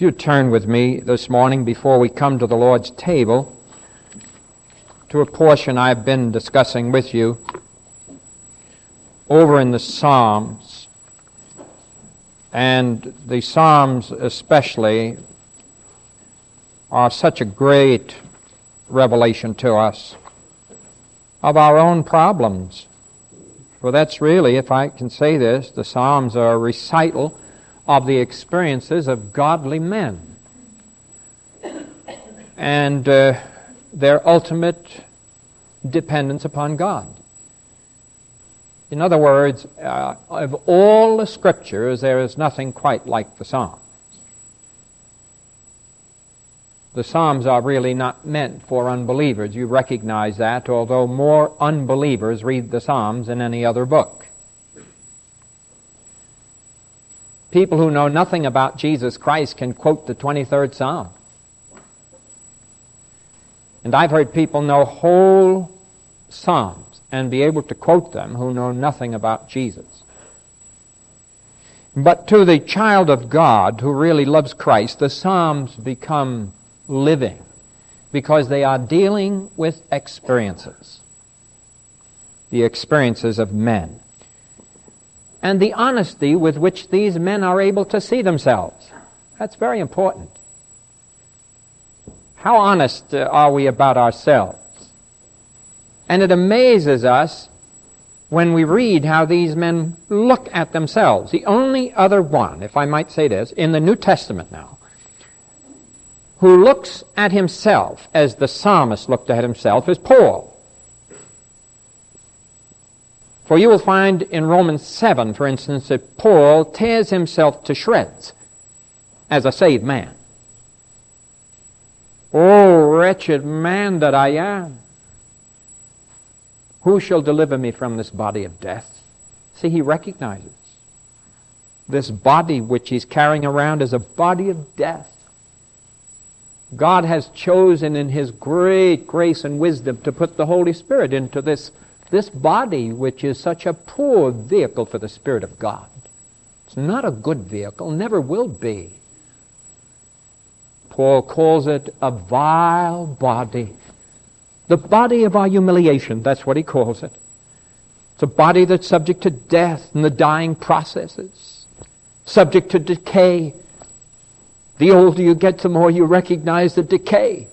If you turn with me this morning before we come to the Lord's table to a portion I've been discussing with you over in the Psalms, and the Psalms especially are such a great revelation to us of our own problems. For that's really, if I can say this, the Psalms are a recital of the experiences of godly men and uh, their ultimate dependence upon God. In other words, uh, of all the scriptures, there is nothing quite like the Psalms. The Psalms are really not meant for unbelievers. You recognize that, although more unbelievers read the Psalms than any other book. People who know nothing about Jesus Christ can quote the 23rd Psalm. And I've heard people know whole Psalms and be able to quote them who know nothing about Jesus. But to the child of God who really loves Christ, the Psalms become living because they are dealing with experiences, the experiences of men and the honesty with which these men are able to see themselves. That's very important. How honest uh, are we about ourselves? And it amazes us when we read how these men look at themselves. The only other one, if I might say this, in the New Testament now, who looks at himself as the psalmist looked at himself is Paul. For you will find in Romans 7, for instance, that Paul tears himself to shreds as a saved man. Oh, wretched man that I am! Who shall deliver me from this body of death? See, he recognizes this body which he's carrying around as a body of death. God has chosen in his great grace and wisdom to put the Holy Spirit into this this body, which is such a poor vehicle for the Spirit of God, it's not a good vehicle, never will be. Paul calls it a vile body. The body of our humiliation, that's what he calls it. It's a body that's subject to death and the dying processes, subject to decay. The older you get, the more you recognize the decay.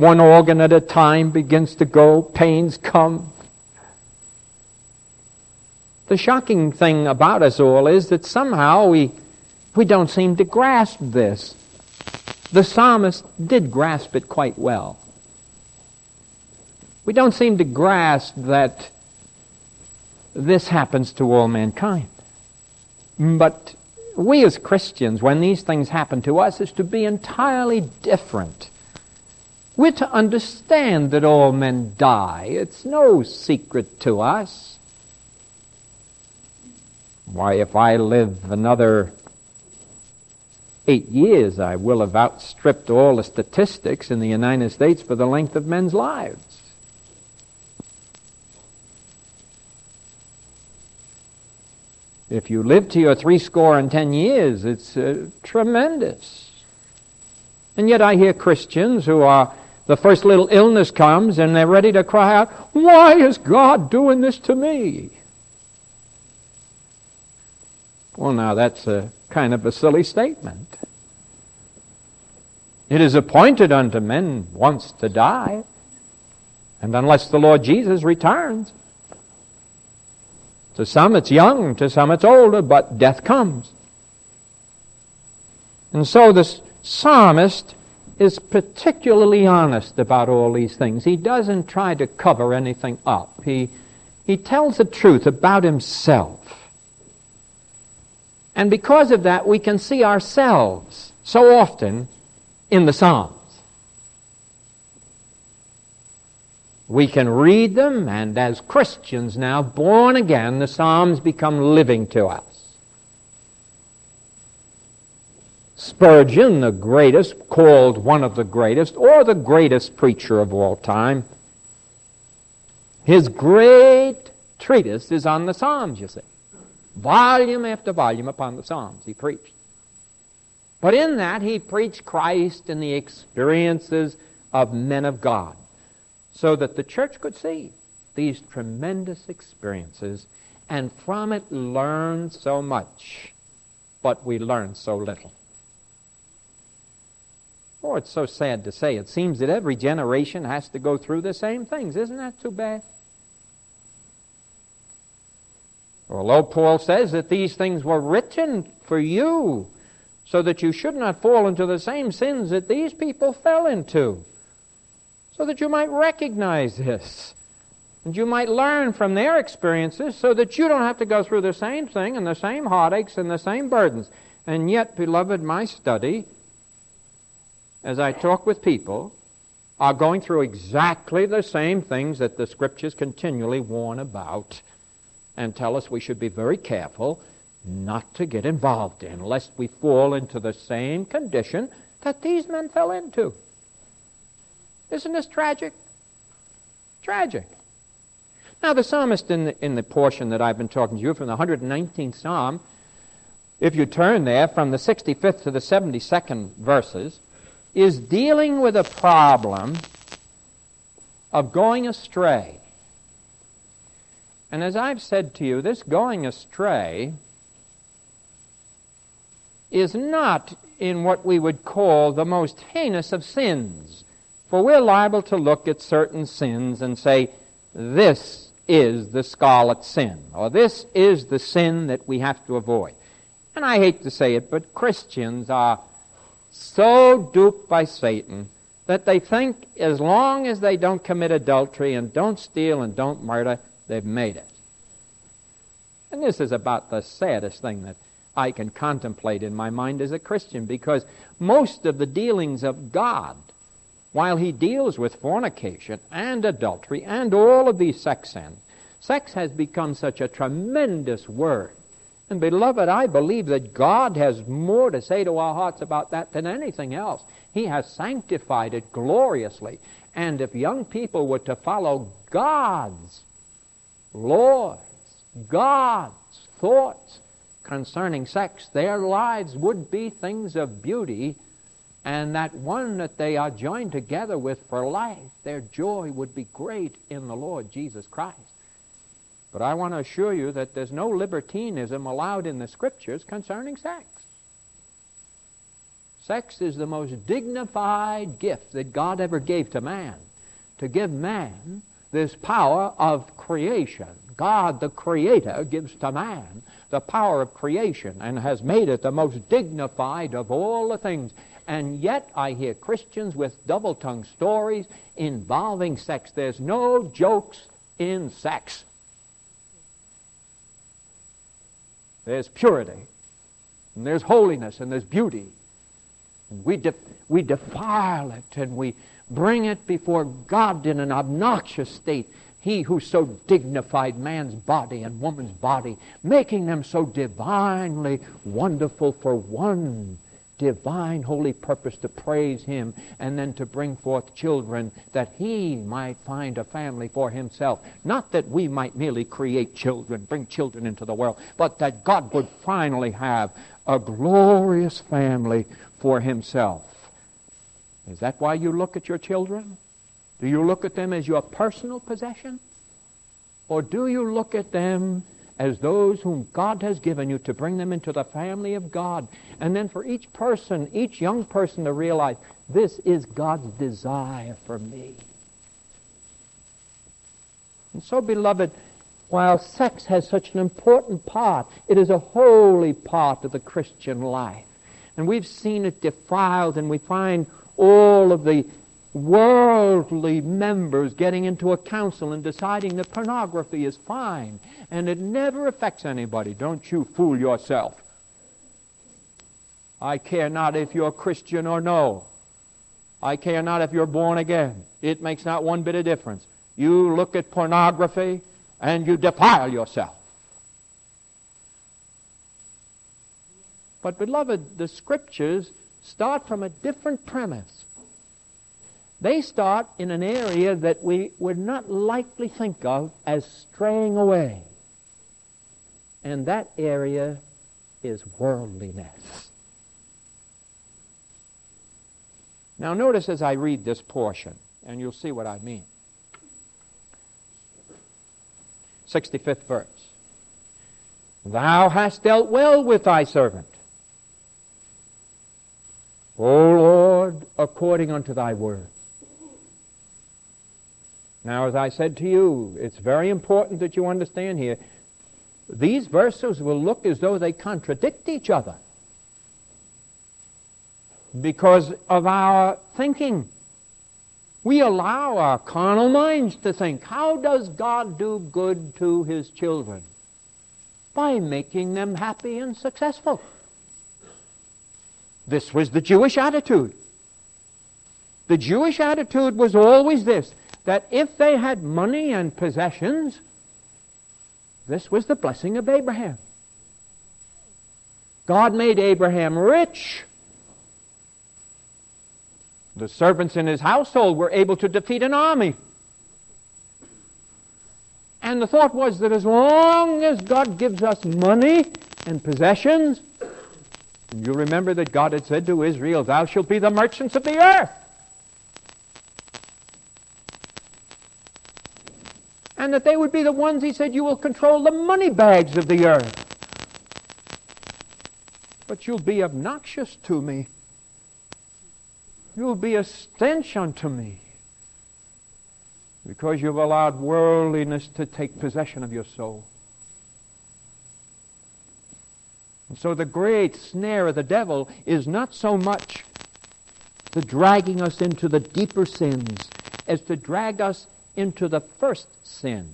One organ at a time begins to go, pains come. The shocking thing about us all is that somehow we, we don't seem to grasp this. The psalmist did grasp it quite well. We don't seem to grasp that this happens to all mankind. But we as Christians, when these things happen to us, is to be entirely different we're to understand that all men die. It's no secret to us. Why, if I live another eight years, I will have outstripped all the statistics in the United States for the length of men's lives. If you live to your three score and ten years, it's uh, tremendous. And yet I hear Christians who are the first little illness comes and they're ready to cry out, Why is God doing this to me? Well, now that's a kind of a silly statement. It is appointed unto men once to die, and unless the Lord Jesus returns. To some it's young, to some it's older, but death comes. And so this psalmist is particularly honest about all these things. He doesn't try to cover anything up. He, he tells the truth about himself. And because of that, we can see ourselves so often in the Psalms. We can read them, and as Christians now, born again, the Psalms become living to us. Spurgeon, the greatest, called one of the greatest, or the greatest preacher of all time, his great treatise is on the Psalms, you see. Volume after volume upon the Psalms he preached. But in that, he preached Christ and the experiences of men of God so that the church could see these tremendous experiences and from it learn so much, but we learn so little. Oh, it's so sad to say. It seems that every generation has to go through the same things. Isn't that too bad? Although Paul says that these things were written for you so that you should not fall into the same sins that these people fell into, so that you might recognize this. And you might learn from their experiences so that you don't have to go through the same thing and the same heartaches and the same burdens. And yet, beloved, my study, as I talk with people, are going through exactly the same things that the scriptures continually warn about and tell us we should be very careful not to get involved in, lest we fall into the same condition that these men fell into. Isn't this tragic? Tragic. Now, the psalmist in the, in the portion that I've been talking to you from the 119th Psalm, if you turn there from the 65th to the 72nd verses, is dealing with a problem of going astray. And as I've said to you, this going astray is not in what we would call the most heinous of sins. For we're liable to look at certain sins and say, this is the scarlet sin, or this is the sin that we have to avoid. And I hate to say it, but Christians are so duped by Satan that they think as long as they don't commit adultery and don't steal and don't murder, they've made it. And this is about the saddest thing that I can contemplate in my mind as a Christian because most of the dealings of God while he deals with fornication and adultery and all of these sex sins, sex has become such a tremendous word. And beloved, I believe that God has more to say to our hearts about that than anything else. He has sanctified it gloriously. And if young people were to follow God's laws, God's thoughts concerning sex, their lives would be things of beauty and that one that they are joined together with for life, their joy would be great in the Lord Jesus Christ. But I want to assure you that there's no libertinism allowed in the Scriptures concerning sex. Sex is the most dignified gift that God ever gave to man, to give man this power of creation. God, the Creator, gives to man the power of creation and has made it the most dignified of all the things. And yet I hear Christians with double tongued stories involving sex. There's no jokes in sex. There's purity, and there's holiness, and there's beauty. We, de- we defile it, and we bring it before God in an obnoxious state. He who so dignified man's body and woman's body, making them so divinely wonderful for one divine holy purpose to praise him and then to bring forth children that he might find a family for himself. Not that we might merely create children, bring children into the world, but that God would finally have a glorious family for himself. Is that why you look at your children? Do you look at them as your personal possession? Or do you look at them as those whom God has given you to bring them into the family of God. And then for each person, each young person to realize this is God's desire for me. And so, beloved, while sex has such an important part, it is a holy part of the Christian life. And we've seen it defiled, and we find all of the worldly members getting into a council and deciding that pornography is fine and it never affects anybody. Don't you fool yourself. I care not if you're Christian or no. I care not if you're born again. It makes not one bit of difference. You look at pornography and you defile yourself. But, beloved, the scriptures start from a different premise. They start in an area that we would not likely think of as straying away. And that area is worldliness. Now, notice as I read this portion, and you'll see what I mean. 65th verse. Thou hast dealt well with thy servant. O Lord, according unto thy word. Now, as I said to you, it's very important that you understand here, these verses will look as though they contradict each other because of our thinking. We allow our carnal minds to think, how does God do good to his children? By making them happy and successful. This was the Jewish attitude. The Jewish attitude was always this that if they had money and possessions, this was the blessing of Abraham. God made Abraham rich. The servants in his household were able to defeat an army. And the thought was that as long as God gives us money and possessions, you remember that God had said to Israel, Thou shalt be the merchants of the earth. And that they would be the ones, he said, you will control the money bags of the earth. But you'll be obnoxious to me. You'll be a stench unto me because you've allowed worldliness to take possession of your soul. And so the great snare of the devil is not so much the dragging us into the deeper sins as to drag us into the first sin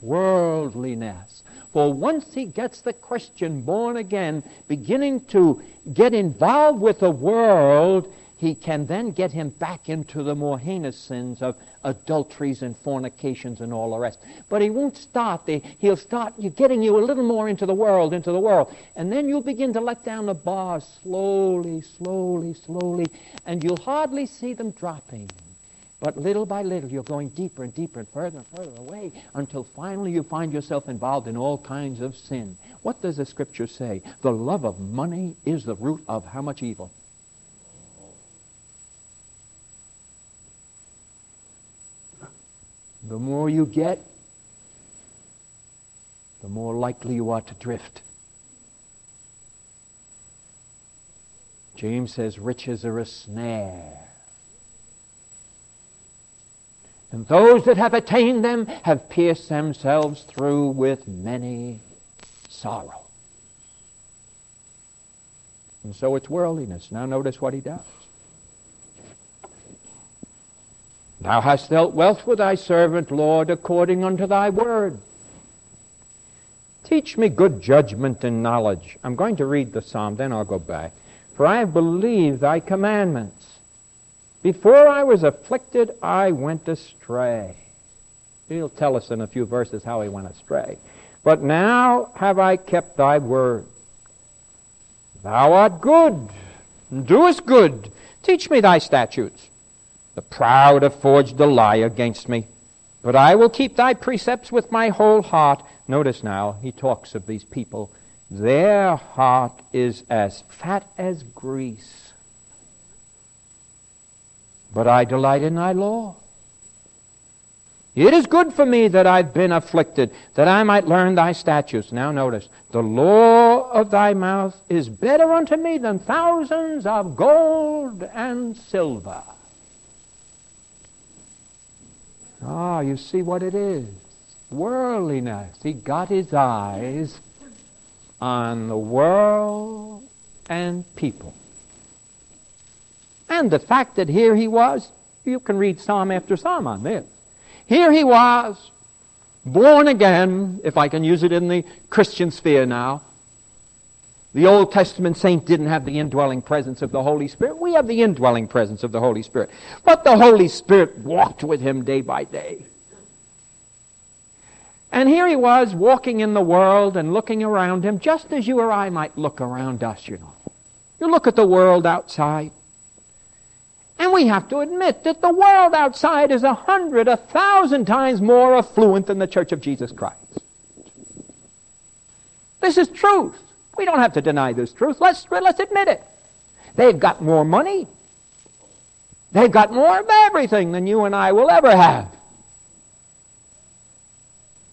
worldliness. For once he gets the Christian born again, beginning to get involved with the world, he can then get him back into the more heinous sins of adulteries and fornications and all the rest. But he won't start there. He'll start getting you a little more into the world, into the world. And then you'll begin to let down the bars slowly, slowly, slowly, and you'll hardly see them dropping. But little by little, you're going deeper and deeper and further and further away until finally you find yourself involved in all kinds of sin. What does the scripture say? The love of money is the root of how much evil? The more you get, the more likely you are to drift. James says riches are a snare. And those that have attained them have pierced themselves through with many sorrow. And so it's worldliness. Now notice what he does. Thou hast dealt wealth with thy servant, Lord, according unto thy word. Teach me good judgment and knowledge. I'm going to read the psalm, then I'll go back. For I have believed thy commandments. Before I was afflicted, I went astray. He'll tell us in a few verses how he went astray. But now have I kept thy word. Thou art good, and doest good. Teach me thy statutes. The proud have forged a lie against me. But I will keep thy precepts with my whole heart. Notice now, he talks of these people. Their heart is as fat as grease but I delight in thy law. It is good for me that I've been afflicted, that I might learn thy statutes. Now notice, the law of thy mouth is better unto me than thousands of gold and silver. Ah, you see what it is. Worldliness. He got his eyes on the world and people. And the fact that here he was, you can read psalm after psalm on this. Here he was, born again, if I can use it in the Christian sphere now. The Old Testament saint didn't have the indwelling presence of the Holy Spirit. We have the indwelling presence of the Holy Spirit. But the Holy Spirit walked with him day by day. And here he was walking in the world and looking around him just as you or I might look around us, you know. You look at the world outside. And we have to admit that the world outside is a hundred, a thousand times more affluent than the Church of Jesus Christ. This is truth. We don't have to deny this truth. Let's, let's admit it. They've got more money. They've got more of everything than you and I will ever have.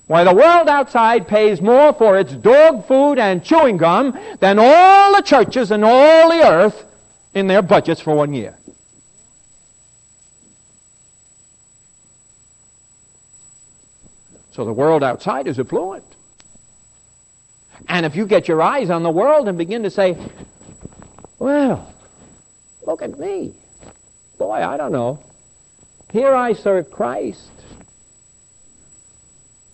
Why, the world outside pays more for its dog food and chewing gum than all the churches in all the earth in their budgets for one year. So the world outside is affluent. And if you get your eyes on the world and begin to say, well, look at me. Boy, I don't know. Here I serve Christ.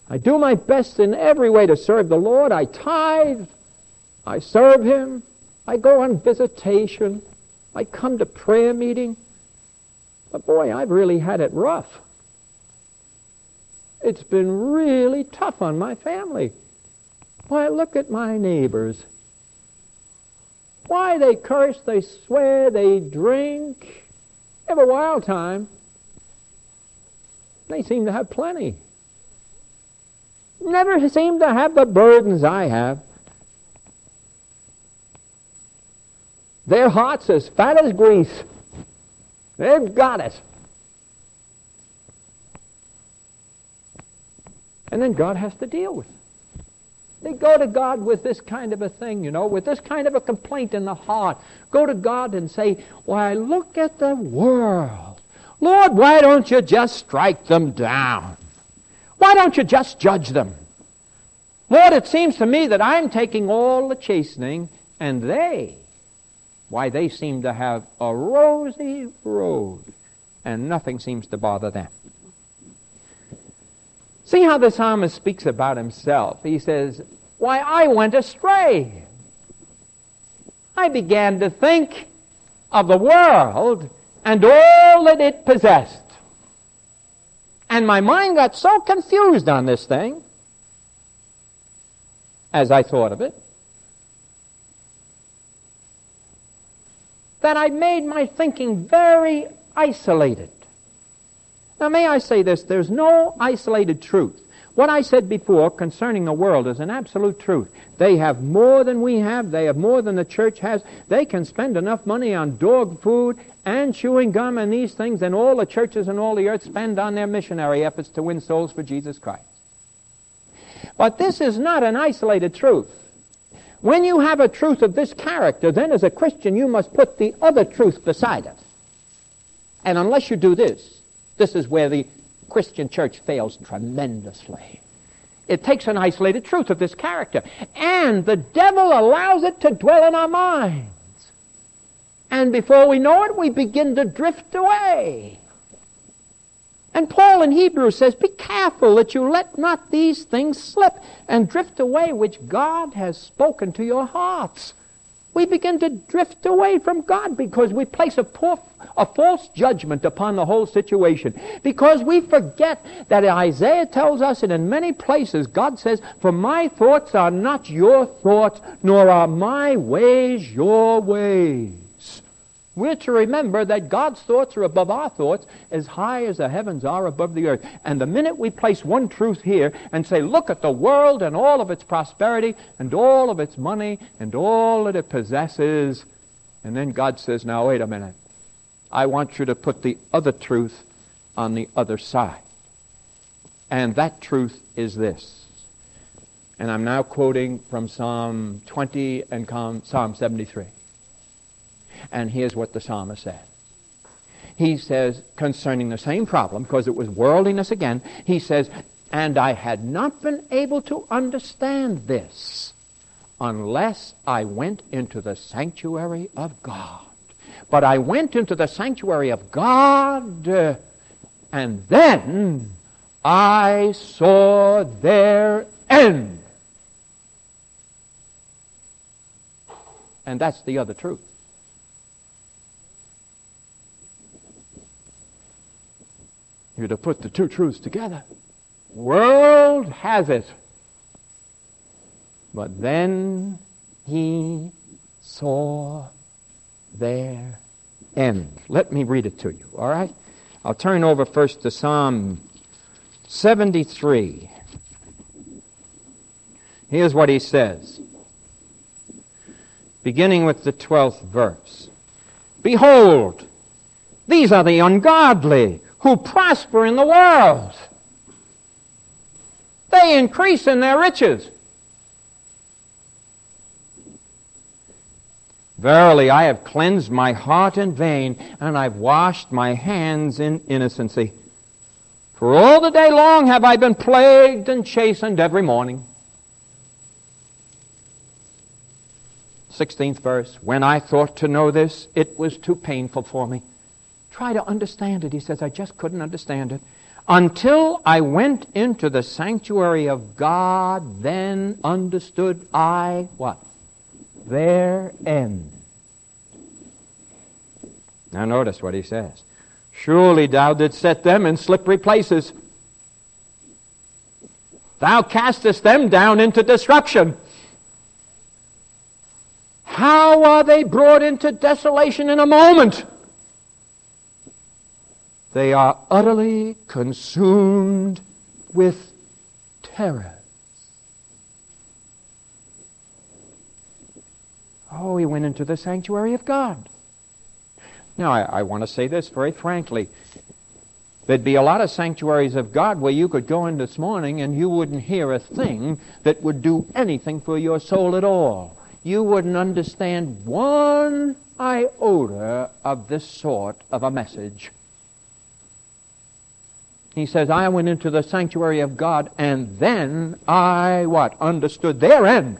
I do my best in every way to serve the Lord. I tithe. I serve Him. I go on visitation. I come to prayer meeting. But boy, I've really had it rough. It's been really tough on my family. Why, look at my neighbors. Why, they curse, they swear, they drink. They have a wild time. They seem to have plenty. Never seem to have the burdens I have. Their heart's as fat as grease. They've got it. And then God has to deal with it. They go to God with this kind of a thing, you know, with this kind of a complaint in the heart. Go to God and say, Why, look at the world. Lord, why don't you just strike them down? Why don't you just judge them? Lord, it seems to me that I'm taking all the chastening, and they, why, they seem to have a rosy road, and nothing seems to bother them. See how the psalmist speaks about himself. He says, Why, I went astray. I began to think of the world and all that it possessed. And my mind got so confused on this thing as I thought of it that I made my thinking very isolated. Now, may I say this? There's no isolated truth. What I said before concerning the world is an absolute truth. They have more than we have. They have more than the church has. They can spend enough money on dog food and chewing gum and these things than all the churches in all the earth spend on their missionary efforts to win souls for Jesus Christ. But this is not an isolated truth. When you have a truth of this character, then as a Christian you must put the other truth beside it. And unless you do this, this is where the Christian church fails tremendously. It takes an isolated truth of this character, and the devil allows it to dwell in our minds. And before we know it, we begin to drift away. And Paul in Hebrews says, Be careful that you let not these things slip and drift away, which God has spoken to your hearts we begin to drift away from God because we place a, poor, a false judgment upon the whole situation. Because we forget that Isaiah tells us, and in many places God says, For my thoughts are not your thoughts, nor are my ways your ways. We're to remember that God's thoughts are above our thoughts as high as the heavens are above the earth. And the minute we place one truth here and say, look at the world and all of its prosperity and all of its money and all that it possesses, and then God says, now wait a minute. I want you to put the other truth on the other side. And that truth is this. And I'm now quoting from Psalm 20 and Psalm 73. And here's what the psalmist said. He says, concerning the same problem, because it was worldliness again, he says, And I had not been able to understand this unless I went into the sanctuary of God. But I went into the sanctuary of God, and then I saw their end. And that's the other truth. You're to put the two truths together. World has it. But then he saw their end. Let me read it to you, all right? I'll turn over first to Psalm 73. Here's what he says, beginning with the 12th verse Behold, These are the ungodly who prosper in the world. They increase in their riches. Verily, I have cleansed my heart in vain, and I've washed my hands in innocency. For all the day long have I been plagued and chastened every morning. 16th verse. When I thought to know this, it was too painful for me. Try to understand it. He says, I just couldn't understand it. Until I went into the sanctuary of God, then understood I what? Their end. Now notice what he says. Surely thou didst set them in slippery places. Thou castest them down into destruction. How are they brought into desolation in a moment? They are utterly consumed with terror. Oh, he went into the sanctuary of God. Now, I, I want to say this very frankly. There'd be a lot of sanctuaries of God where you could go in this morning and you wouldn't hear a thing that would do anything for your soul at all. You wouldn't understand one iota of this sort of a message. He says, I went into the sanctuary of God and then I what? Understood their end.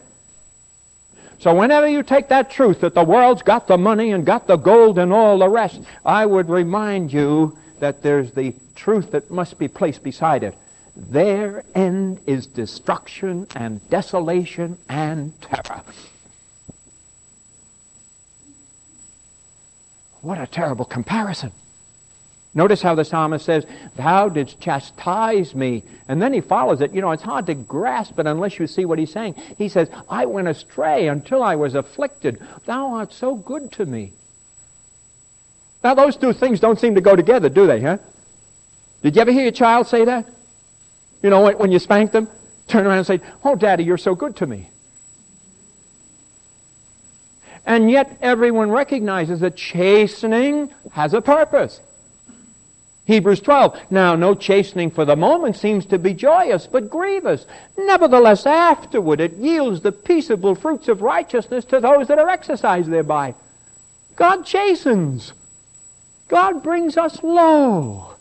So whenever you take that truth that the world's got the money and got the gold and all the rest, I would remind you that there's the truth that must be placed beside it. Their end is destruction and desolation and terror. What a terrible comparison. Notice how the psalmist says, Thou didst chastise me. And then he follows it. You know, it's hard to grasp it unless you see what he's saying. He says, I went astray until I was afflicted. Thou art so good to me. Now, those two things don't seem to go together, do they, huh? Did you ever hear your child say that? You know, when you spank them, turn around and say, Oh, Daddy, you're so good to me. And yet, everyone recognizes that chastening has a purpose. Hebrews 12. Now, no chastening for the moment seems to be joyous, but grievous. Nevertheless, afterward it yields the peaceable fruits of righteousness to those that are exercised thereby. God chastens. God brings us low.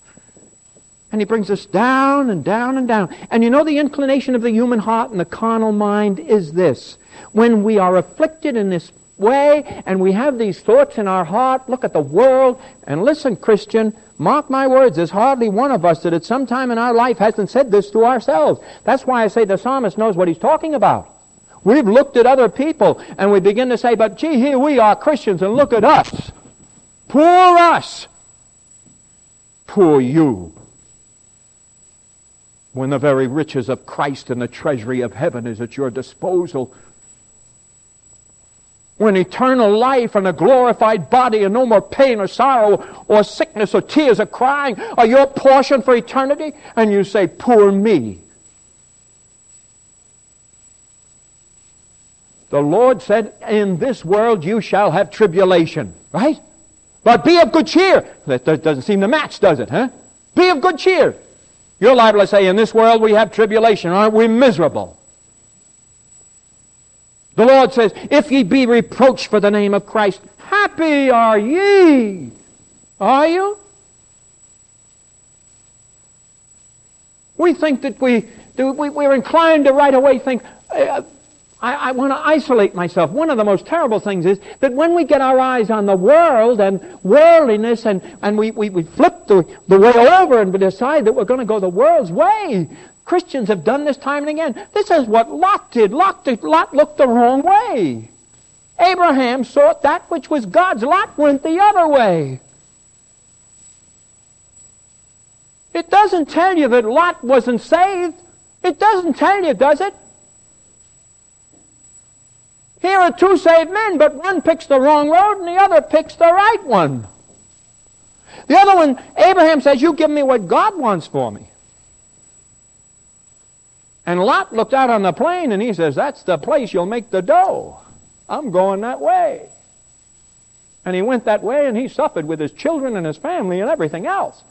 And He brings us down and down and down. And you know the inclination of the human heart and the carnal mind is this. When we are afflicted in this way and we have these thoughts in our heart, look at the world, and listen, Christian, Mark my words, there's hardly one of us that at some time in our life hasn't said this to ourselves. That's why I say the psalmist knows what he's talking about. We've looked at other people and we begin to say, but gee, here we are Christians and look at us. Poor us. Poor you. When the very riches of Christ and the treasury of heaven is at your disposal, when eternal life and a glorified body and no more pain or sorrow or sickness or tears or crying are your portion for eternity, and you say, Poor me. The Lord said, In this world you shall have tribulation, right? But be of good cheer. That doesn't seem to match, does it, huh? Be of good cheer. You're liable to say, In this world we have tribulation. Aren't we miserable? The Lord says, If ye be reproached for the name of Christ, happy are ye. Are you? We think that we, we're inclined to right away think, uh, I, I want to isolate myself. One of the most terrible things is that when we get our eyes on the world and worldliness and, and we, we, we flip the, the way over and we decide that we're going to go the world's way, Christians have done this time and again. This is what Lot did. Lot, did. Lot looked the wrong way. Abraham sought that which was God's. Lot went the other way. It doesn't tell you that Lot wasn't saved. It doesn't tell you, does it? Here are two saved men, but one picks the wrong road and the other picks the right one. The other one, Abraham says, You give me what God wants for me. And Lot looked out on the plain and he says, That's the place you'll make the dough. I'm going that way. And he went that way and he suffered with his children and his family and everything else.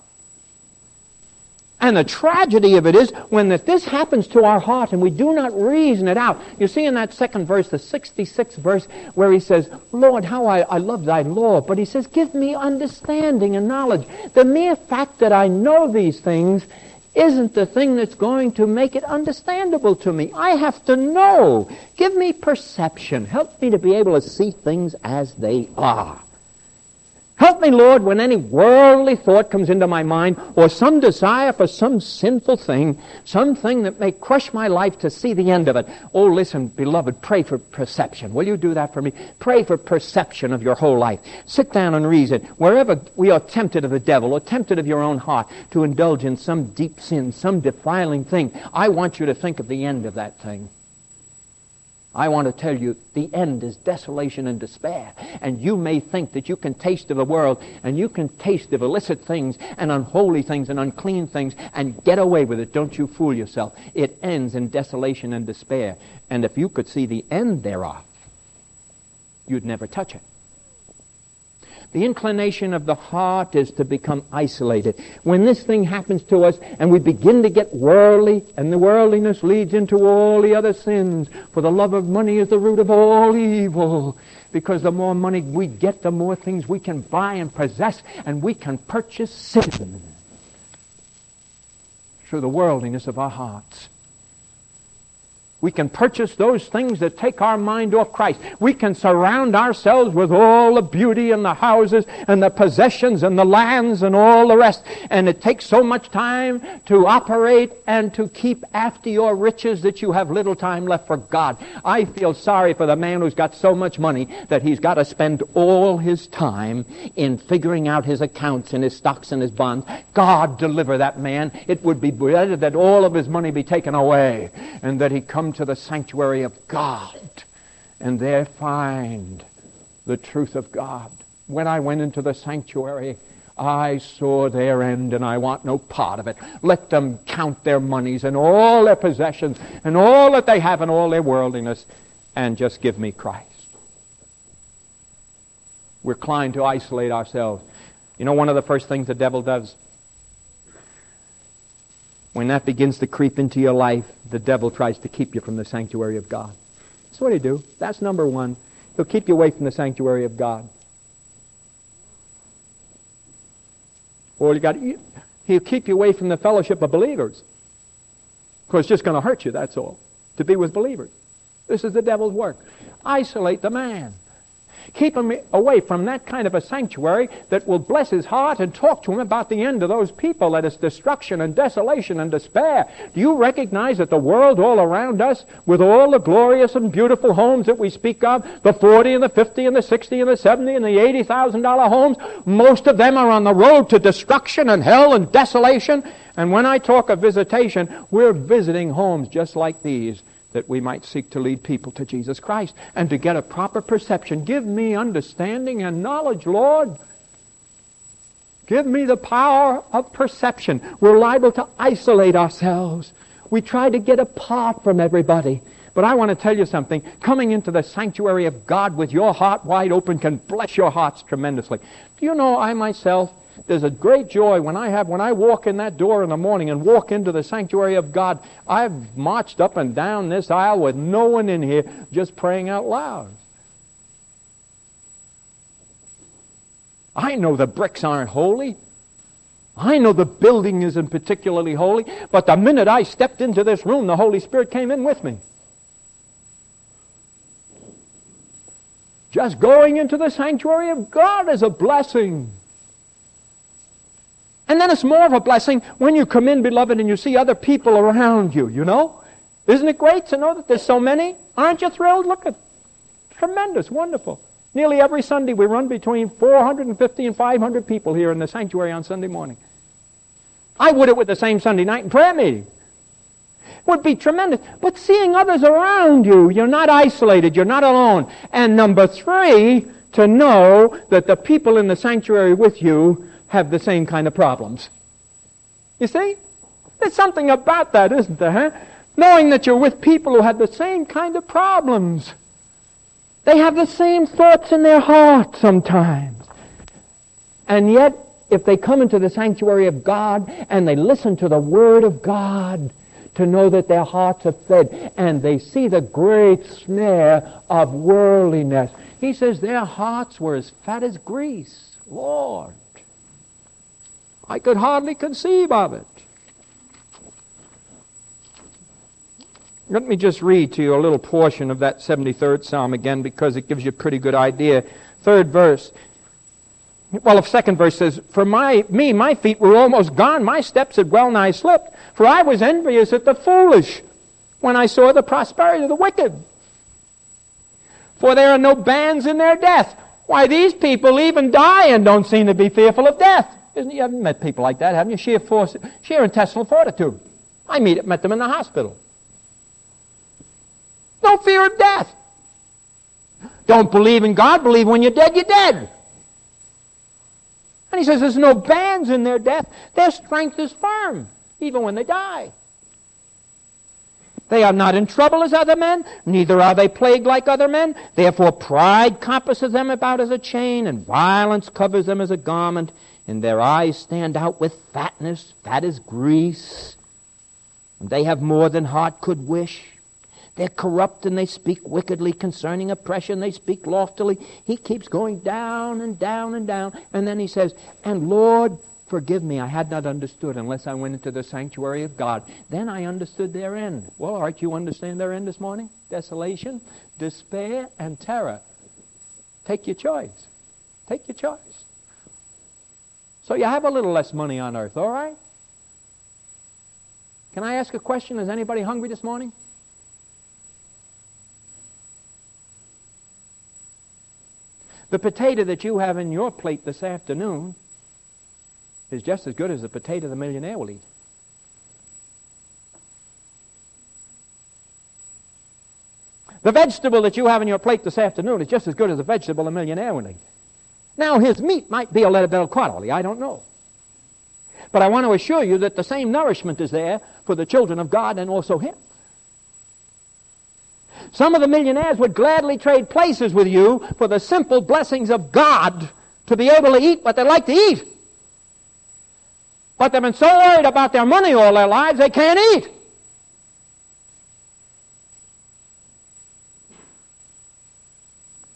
And the tragedy of it is when that this happens to our heart and we do not reason it out. You see in that second verse, the 66th verse, where he says, Lord, how I, I love thy law. But he says, give me understanding and knowledge. The mere fact that I know these things isn't the thing that's going to make it understandable to me. I have to know. Give me perception. Help me to be able to see things as they are. Help me, Lord, when any worldly thought comes into my mind or some desire for some sinful thing, something that may crush my life to see the end of it. Oh, listen, beloved, pray for perception. Will you do that for me? Pray for perception of your whole life. Sit down and reason. Wherever we are tempted of the devil or tempted of your own heart to indulge in some deep sin, some defiling thing, I want you to think of the end of that thing. I want to tell you the end is desolation and despair. And you may think that you can taste of the world and you can taste of illicit things and unholy things and unclean things and get away with it. Don't you fool yourself. It ends in desolation and despair. And if you could see the end thereof, you'd never touch it. The inclination of the heart is to become isolated. When this thing happens to us and we begin to get worldly, and the worldliness leads into all the other sins, for the love of money is the root of all evil. Because the more money we get, the more things we can buy and possess, and we can purchase sin through the worldliness of our hearts. We can purchase those things that take our mind off Christ. We can surround ourselves with all the beauty and the houses and the possessions and the lands and all the rest. And it takes so much time to operate and to keep after your riches that you have little time left for God. I feel sorry for the man who's got so much money that he's got to spend all his time in figuring out his accounts and his stocks and his bonds. God deliver that man. It would be better that all of his money be taken away and that he come to the sanctuary of God and there find the truth of God. When I went into the sanctuary, I saw their end and I want no part of it. Let them count their monies and all their possessions and all that they have and all their worldliness and just give me Christ. We're inclined to isolate ourselves. You know, one of the first things the devil does when that begins to creep into your life, the devil tries to keep you from the sanctuary of God. That's what he do. That's number one. He'll keep you away from the sanctuary of God. Or you got he'll keep you away from the fellowship of believers. Because it's just going to hurt you, that's all. To be with believers. This is the devil's work. Isolate the man. Keep him away from that kind of a sanctuary that will bless his heart and talk to him about the end of those people, that is destruction and desolation and despair. Do you recognize that the world all around us, with all the glorious and beautiful homes that we speak of, the 40 and the 50 and the 60 and the 70 and the $80,000 homes, most of them are on the road to destruction and hell and desolation. And when I talk of visitation, we're visiting homes just like these that we might seek to lead people to Jesus Christ and to get a proper perception. Give me understanding and knowledge, Lord. Give me the power of perception. We're liable to isolate ourselves. We try to get apart from everybody. But I want to tell you something. Coming into the sanctuary of God with your heart wide open can bless your hearts tremendously. Do you know I myself there's a great joy when I have when I walk in that door in the morning and walk into the sanctuary of God. I've marched up and down this aisle with no one in here just praying out loud. I know the bricks aren't holy. I know the building isn't particularly holy, but the minute I stepped into this room, the Holy Spirit came in with me. Just going into the sanctuary of God is a blessing. And then it's more of a blessing when you come in, beloved, and you see other people around you, you know? Isn't it great to know that there's so many? Aren't you thrilled? Look at tremendous, wonderful. Nearly every Sunday we run between 450 and 500 people here in the sanctuary on Sunday morning. I would it with the same Sunday night in prayer meeting. Would be tremendous. But seeing others around you, you're not isolated, you're not alone. And number three, to know that the people in the sanctuary with you have the same kind of problems. You see? There's something about that, isn't there? Huh? Knowing that you're with people who have the same kind of problems. They have the same thoughts in their heart sometimes. And yet, if they come into the sanctuary of God and they listen to the Word of God, to know that their hearts are fed and they see the great snare of worldliness. He says their hearts were as fat as grease. Lord, I could hardly conceive of it. Let me just read to you a little portion of that 73rd Psalm again because it gives you a pretty good idea. Third verse. Well, the second verse says, For my, me, my feet were almost gone. My steps had well nigh slipped. For I was envious at the foolish when I saw the prosperity of the wicked. For there are no bands in their death. Why, these people even die and don't seem to be fearful of death. Isn't, you haven't met people like that, haven't you? Sheer, force, sheer intestinal fortitude. I meet, met them in the hospital. No fear of death. Don't believe in God. Believe when you're dead, you're dead. And he says there's no bands in their death. Their strength is firm, even when they die. They are not in trouble as other men, neither are they plagued like other men. Therefore pride compasses them about as a chain, and violence covers them as a garment. And their eyes stand out with fatness, fat as grease. And they have more than heart could wish. They're corrupt and they speak wickedly concerning oppression. They speak loftily. He keeps going down and down and down. And then he says, And Lord, forgive me. I had not understood unless I went into the sanctuary of God. Then I understood their end. Well, right, you understand their end this morning? Desolation, despair, and terror. Take your choice. Take your choice. So you have a little less money on earth, all right? Can I ask a question? Is anybody hungry this morning? The potato that you have in your plate this afternoon is just as good as the potato the millionaire will eat. The vegetable that you have in your plate this afternoon is just as good as the vegetable the millionaire will eat. Now, his meat might be a little bit quality, I don't know. But I want to assure you that the same nourishment is there for the children of God and also him. Some of the millionaires would gladly trade places with you for the simple blessings of God to be able to eat what they like to eat. But they've been so worried about their money all their lives they can't eat.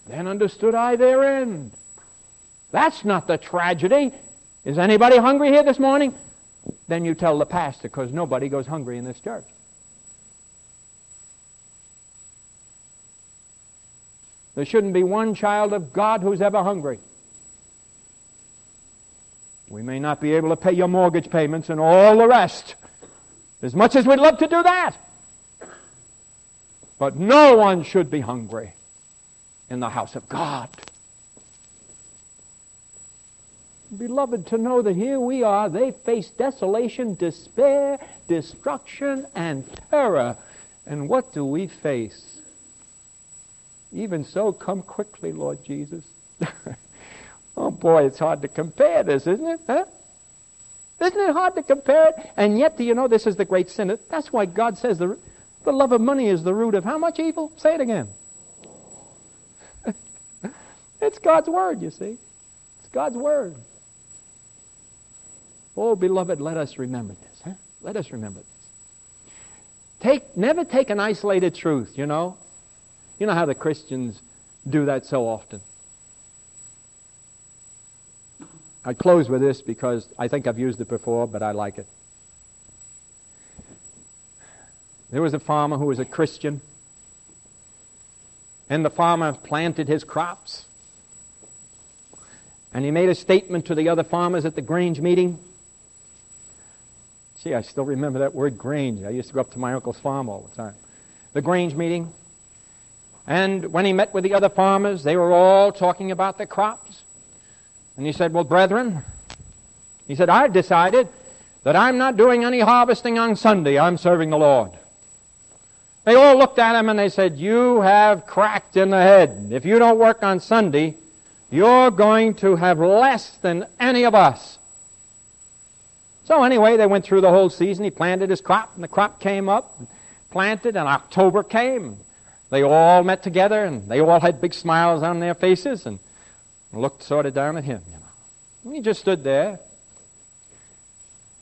Then understood I their end. That's not the tragedy. Is anybody hungry here this morning? Then you tell the pastor because nobody goes hungry in this church. There shouldn't be one child of God who's ever hungry. We may not be able to pay your mortgage payments and all the rest, as much as we'd love to do that. But no one should be hungry in the house of God. Beloved, to know that here we are, they face desolation, despair, destruction, and terror. And what do we face? Even so, come quickly, Lord Jesus. oh boy, it's hard to compare this, isn't it? Huh? Isn't it hard to compare it? And yet, do you know this is the great sin? That's why God says the, the love of money is the root of how much evil? Say it again. it's God's word, you see. It's God's word. Oh, beloved, let us remember this. Huh? Let us remember this. Take, never take an isolated truth, you know. You know how the Christians do that so often. I close with this because I think I've used it before, but I like it. There was a farmer who was a Christian, and the farmer planted his crops. And he made a statement to the other farmers at the Grange meeting. See, I still remember that word Grange. I used to go up to my uncle's farm all the time. The Grange meeting. And when he met with the other farmers, they were all talking about the crops. And he said, Well, brethren, he said, I've decided that I'm not doing any harvesting on Sunday. I'm serving the Lord. They all looked at him and they said, You have cracked in the head. If you don't work on Sunday, you're going to have less than any of us. So anyway, they went through the whole season. He planted his crop, and the crop came up, and planted, and October came. they all met together and they all had big smiles on their faces and looked sort of down at him. You know. And he just stood there.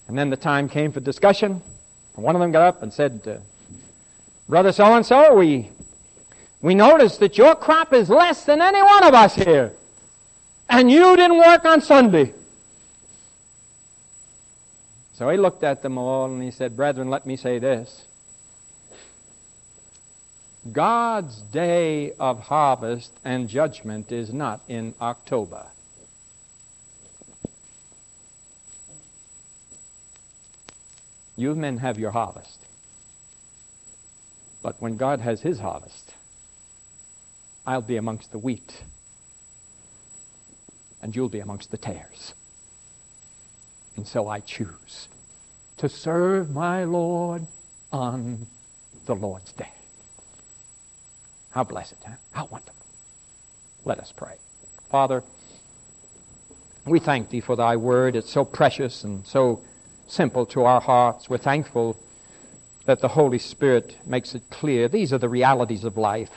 And then the time came for discussion. And one of them got up and said, uh, Brother so and so, we we noticed that your crop is less than any one of us here. And you didn't work on Sunday. So he looked at them all and he said, Brethren, let me say this. God's day of harvest and judgment is not in October. You men have your harvest. But when God has his harvest, I'll be amongst the wheat, and you'll be amongst the tares. And so I choose to serve my Lord on the Lord's day. How blessed, huh? How wonderful. Let us pray. Father, we thank thee for thy word. It's so precious and so simple to our hearts. We're thankful that the Holy Spirit makes it clear. These are the realities of life.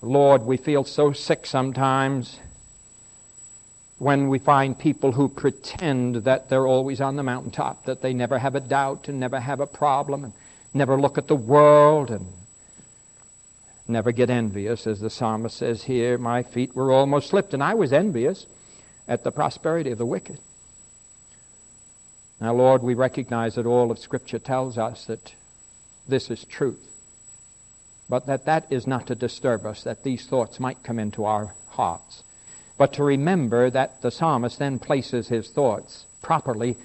Lord, we feel so sick sometimes when we find people who pretend that they're always on the mountaintop, that they never have a doubt and never have a problem and never look at the world and never get envious, as the psalmist says here. My feet were almost slipped, and I was envious at the prosperity of the wicked. Now, Lord, we recognize that all of Scripture tells us that this is truth, but that that is not to disturb us, that these thoughts might come into our hearts but to remember that the psalmist then places his thoughts properly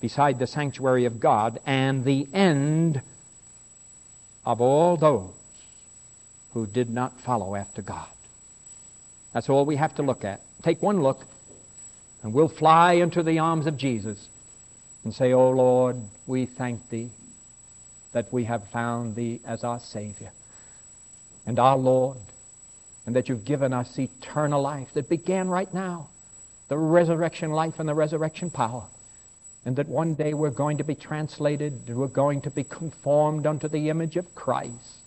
beside the sanctuary of God and the end of all those who did not follow after God. That's all we have to look at. Take one look, and we'll fly into the arms of Jesus and say, Oh Lord, we thank Thee that we have found Thee as our Savior and our Lord and that you've given us eternal life that began right now, the resurrection life and the resurrection power. And that one day we're going to be translated, and we're going to be conformed unto the image of Christ.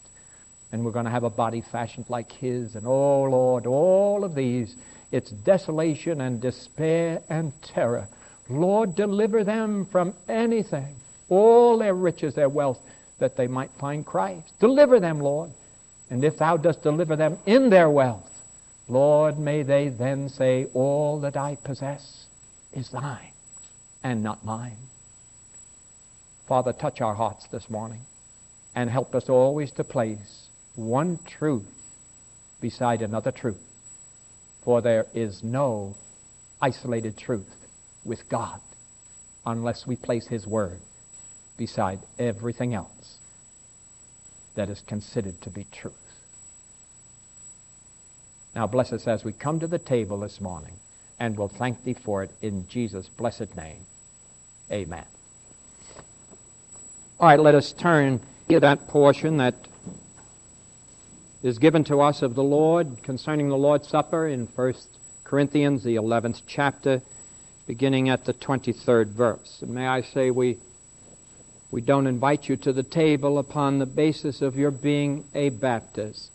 And we're going to have a body fashioned like His. And oh Lord, all of these, it's desolation and despair and terror. Lord, deliver them from anything, all their riches, their wealth, that they might find Christ. Deliver them, Lord. And if thou dost deliver them in their wealth, Lord, may they then say, All that I possess is thine and not mine. Father, touch our hearts this morning and help us always to place one truth beside another truth. For there is no isolated truth with God unless we place His Word beside everything else that is considered to be truth. Now bless us as we come to the table this morning, and we'll thank thee for it in Jesus' blessed name. Amen. All right, let us turn to that portion that is given to us of the Lord concerning the Lord's Supper in 1 Corinthians, the 11th chapter, beginning at the 23rd verse. And may I say, we we don't invite you to the table upon the basis of your being a Baptist.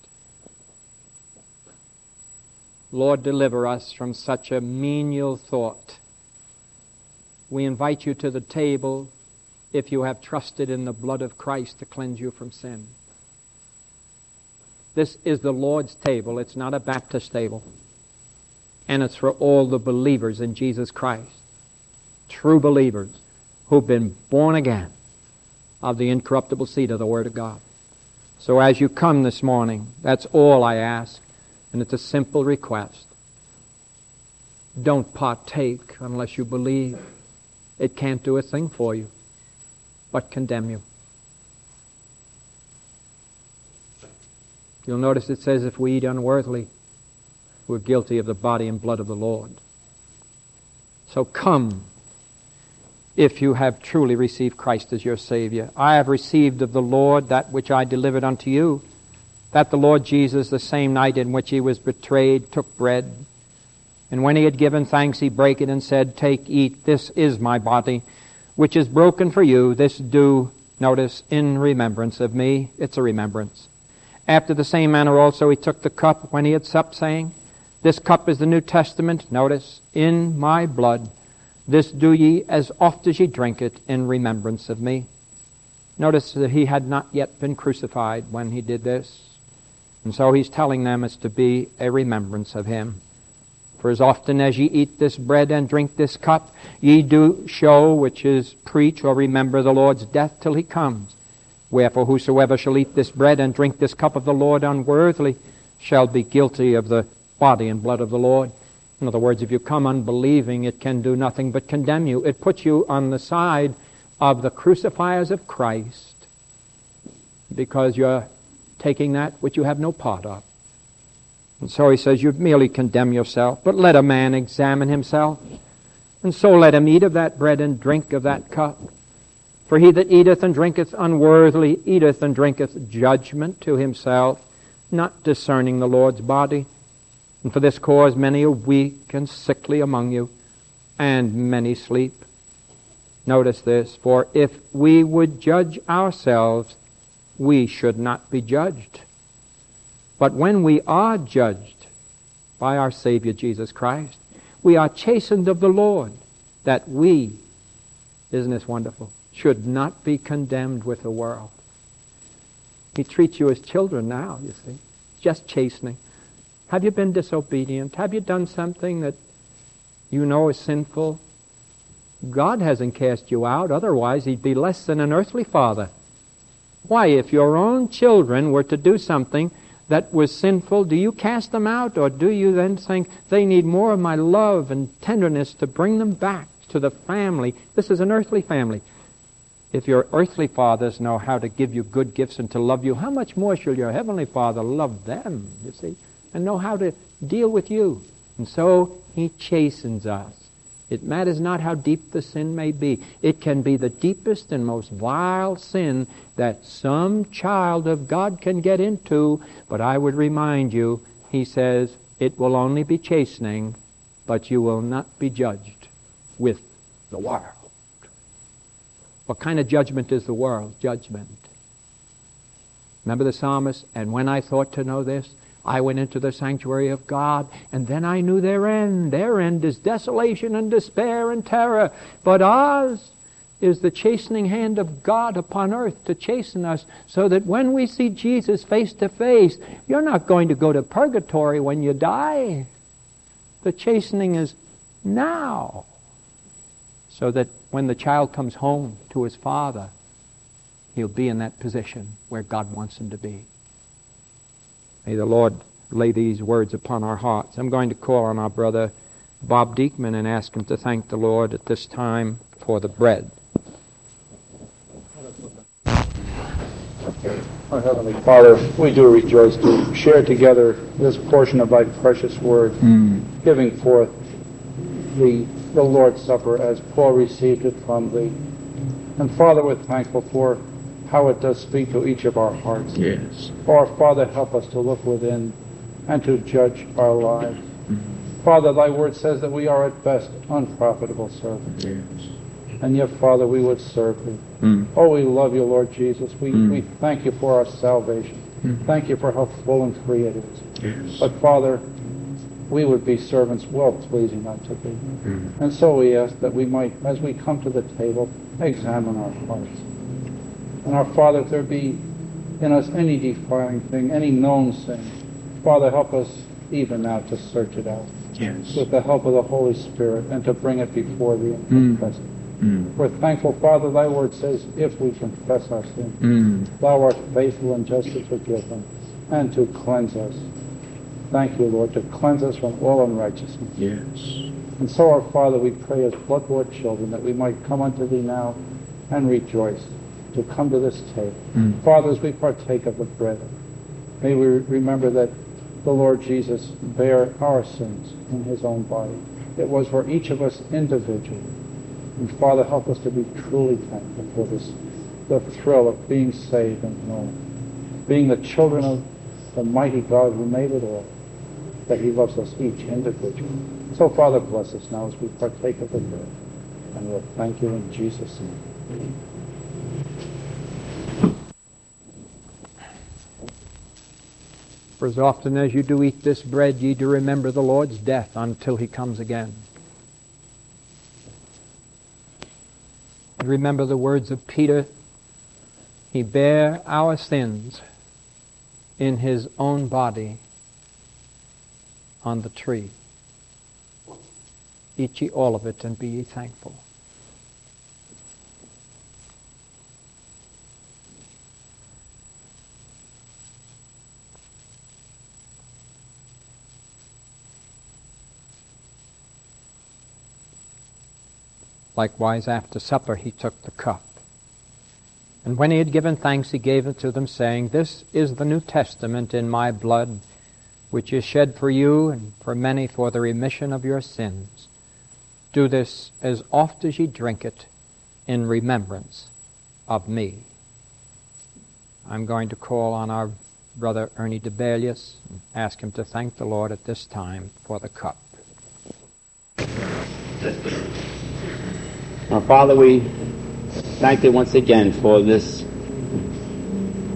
Lord, deliver us from such a menial thought. We invite you to the table if you have trusted in the blood of Christ to cleanse you from sin. This is the Lord's table. It's not a Baptist table. And it's for all the believers in Jesus Christ. True believers who've been born again of the incorruptible seed of the Word of God. So as you come this morning, that's all I ask, and it's a simple request. Don't partake unless you believe. It can't do a thing for you, but condemn you. You'll notice it says if we eat unworthily, we're guilty of the body and blood of the Lord. So come if you have truly received Christ as your Savior. I have received of the Lord that which I delivered unto you, that the Lord Jesus, the same night in which he was betrayed, took bread. And when he had given thanks, he brake it and said, Take, eat, this is my body, which is broken for you. This do Notice, in remembrance of me, it's a remembrance. After the same manner also he took the cup when he had supped, saying, This cup is the New Testament, notice, in my blood. This do ye as oft as ye drink it in remembrance of me. Notice that he had not yet been crucified when he did this. And so he's telling them it's to be a remembrance of him. For as often as ye eat this bread and drink this cup, ye do show, which is preach or remember the Lord's death till he comes. Wherefore whosoever shall eat this bread and drink this cup of the Lord unworthily shall be guilty of the body and blood of the Lord. In other words, if you come unbelieving, it can do nothing but condemn you. It puts you on the side of the crucifiers of Christ because you're taking that which you have no part of. And so he says, You merely condemn yourself, but let a man examine himself. And so let him eat of that bread and drink of that cup. For he that eateth and drinketh unworthily eateth and drinketh judgment to himself, not discerning the Lord's body. And for this cause many are weak and sickly among you, and many sleep. Notice this, for if we would judge ourselves, we should not be judged. But when we are judged by our Savior Jesus Christ, we are chastened of the Lord that we, isn't this wonderful, should not be condemned with the world. He treats you as children now, you see, just chastening. Have you been disobedient? Have you done something that you know is sinful? God hasn't cast you out, otherwise, He'd be less than an earthly father. Why, if your own children were to do something that was sinful, do you cast them out, or do you then think they need more of my love and tenderness to bring them back to the family? This is an earthly family. If your earthly fathers know how to give you good gifts and to love you, how much more shall your heavenly Father love them, you see, and know how to deal with you? And so he chastens us. It matters not how deep the sin may be. It can be the deepest and most vile sin that some child of God can get into, but I would remind you, he says, it will only be chastening, but you will not be judged with the world. What kind of judgment is the world? Judgment. Remember the psalmist? And when I thought to know this, I went into the sanctuary of God, and then I knew their end. Their end is desolation and despair and terror. But ours is the chastening hand of God upon earth to chasten us so that when we see Jesus face to face, you're not going to go to purgatory when you die. The chastening is now. So that when the child comes home to his father, he'll be in that position where God wants him to be. May the Lord lay these words upon our hearts. I'm going to call on our brother Bob Diekman and ask him to thank the Lord at this time for the bread. Our Heavenly Father, we do rejoice to share together this portion of thy precious word, mm. giving forth the, the Lord's Supper as Paul received it from thee. And Father, we're thankful for how it does speak to each of our hearts. Yes. Our Father, help us to look within and to judge our lives. Mm-hmm. Father, thy word says that we are at best unprofitable servants. Yes. And yet, Father, we would serve thee. Mm. Oh, we love you, Lord Jesus. We, mm. we thank you for our salvation. Mm. Thank you for how full and free it is. Yes. But, Father, we would be servants well pleasing unto thee. Mm. And so we ask that we might, as we come to the table, examine our hearts. And our Father, if there be in us any defiling thing, any known sin, Father, help us even now to search it out. Yes. With the help of the Holy Spirit and to bring it before thee and confess it. Mm. We're thankful, Father, thy word says, if we confess our sin, mm. thou art faithful and just to forgive them and to cleanse us. Thank you, Lord, to cleanse us from all unrighteousness. Yes. And so, our Father, we pray as blood-bought children that we might come unto thee now and rejoice to come to this table. Mm. Father, as we partake of the bread, may we remember that the Lord Jesus bare our sins in his own body. It was for each of us individually. And Father, help us to be truly thankful for this, the thrill of being saved and known, being the children of the mighty God who made it all, that he loves us each individually. So, Father, bless us now as we partake of the bread. And we'll thank you in Jesus' name. For as often as you do eat this bread, ye do remember the Lord's death until he comes again. And remember the words of Peter. He bare our sins in his own body on the tree. Eat ye all of it and be ye thankful. Likewise, after supper, he took the cup. And when he had given thanks, he gave it to them, saying, This is the New Testament in my blood, which is shed for you and for many for the remission of your sins. Do this as oft as ye drink it in remembrance of me. I'm going to call on our brother Ernie DeBelius and ask him to thank the Lord at this time for the cup. Our Father, we thank Thee once again for this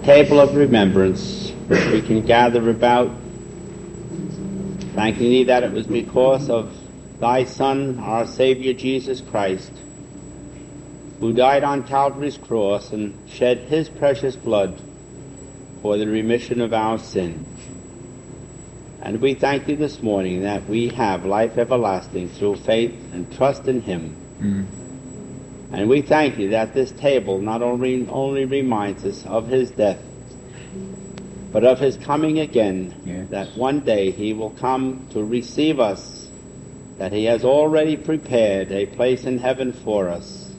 table of remembrance which we can gather about, thanking Thee that it was because of Thy Son, our Savior Jesus Christ, who died on Calvary's cross and shed His precious blood for the remission of our sin. And we thank Thee this morning that we have life everlasting through faith and trust in Him. Mm. And we thank you that this table not only, only reminds us of his death, but of his coming again, yes. that one day he will come to receive us, that he has already prepared a place in heaven for us,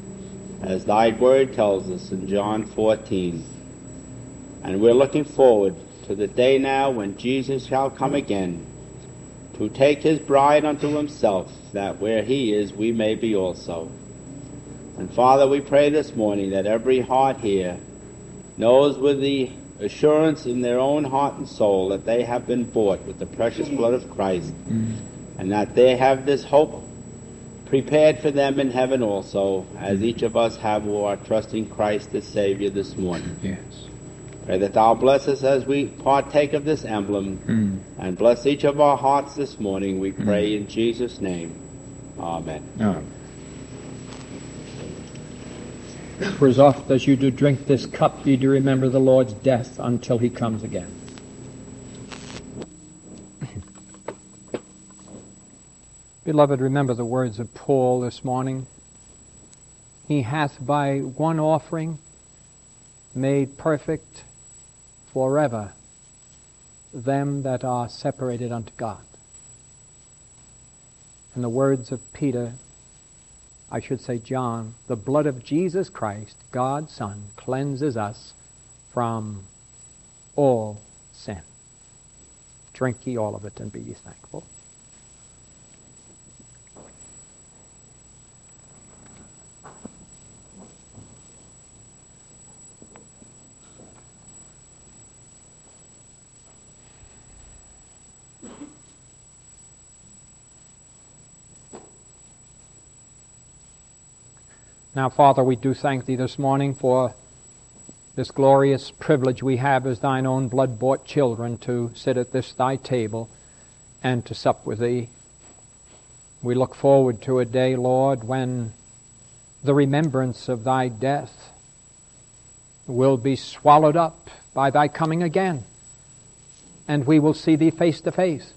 as thy word tells us in John 14. And we're looking forward to the day now when Jesus shall come again to take his bride unto himself, that where he is we may be also. And Father, we pray this morning that every heart here knows with the assurance in their own heart and soul that they have been bought with the precious blood of Christ, mm. and that they have this hope prepared for them in heaven also, as each of us have who are trusting Christ as Savior this morning. Yes. Pray that thou bless us as we partake of this emblem, mm. and bless each of our hearts this morning, we pray mm. in Jesus' name. Amen. Amen. For as oft as you do drink this cup, ye do remember the Lord's death until he comes again. Beloved, remember the words of Paul this morning. He hath by one offering made perfect forever them that are separated unto God. And the words of Peter I should say John, the blood of Jesus Christ, God's Son, cleanses us from all sin. Drink ye all of it and be ye thankful. Now, Father, we do thank Thee this morning for this glorious privilege we have as Thine own blood bought children to sit at this Thy table and to sup with Thee. We look forward to a day, Lord, when the remembrance of Thy death will be swallowed up by Thy coming again, and we will see Thee face to face.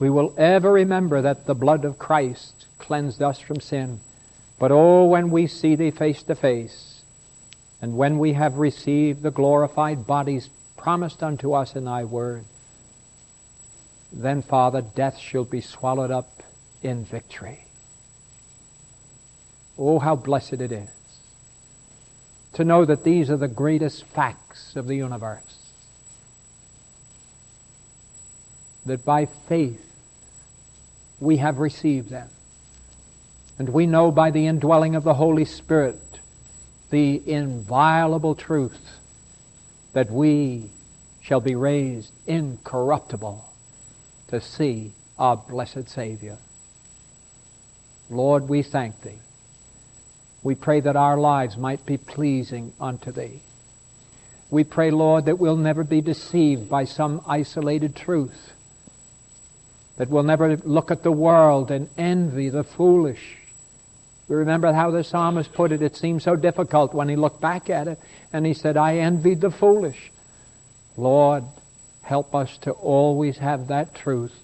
We will ever remember that the blood of Christ cleansed us from sin but oh, when we see thee face to face, and when we have received the glorified bodies promised unto us in thy word, then, Father, death shall be swallowed up in victory. Oh, how blessed it is to know that these are the greatest facts of the universe. That by faith we have received them. And we know by the indwelling of the Holy Spirit the inviolable truth that we shall be raised incorruptible to see our blessed Savior. Lord, we thank Thee. We pray that our lives might be pleasing unto Thee. We pray, Lord, that we'll never be deceived by some isolated truth, that we'll never look at the world and envy the foolish. We remember how the psalmist put it. It seemed so difficult when he looked back at it and he said, I envied the foolish. Lord, help us to always have that truth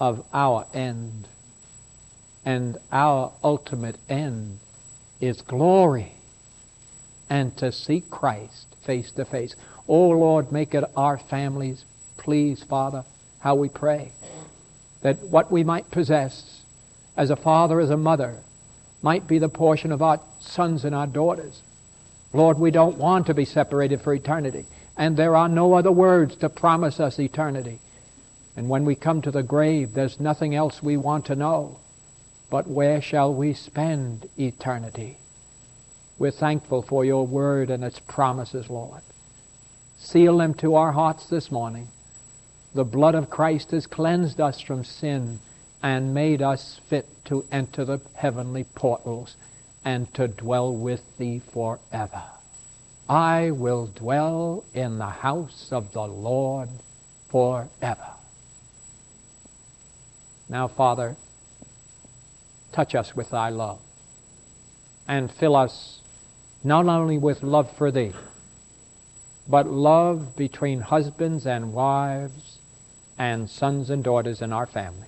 of our end. And our ultimate end is glory and to seek Christ face to face. Oh Lord, make it our families, please, Father, how we pray. That what we might possess as a father, as a mother, might be the portion of our sons and our daughters. Lord, we don't want to be separated for eternity. And there are no other words to promise us eternity. And when we come to the grave, there's nothing else we want to know. But where shall we spend eternity? We're thankful for your word and its promises, Lord. Seal them to our hearts this morning. The blood of Christ has cleansed us from sin and made us fit to enter the heavenly portals and to dwell with thee forever. I will dwell in the house of the Lord forever. Now, Father, touch us with thy love and fill us not only with love for thee, but love between husbands and wives and sons and daughters in our families.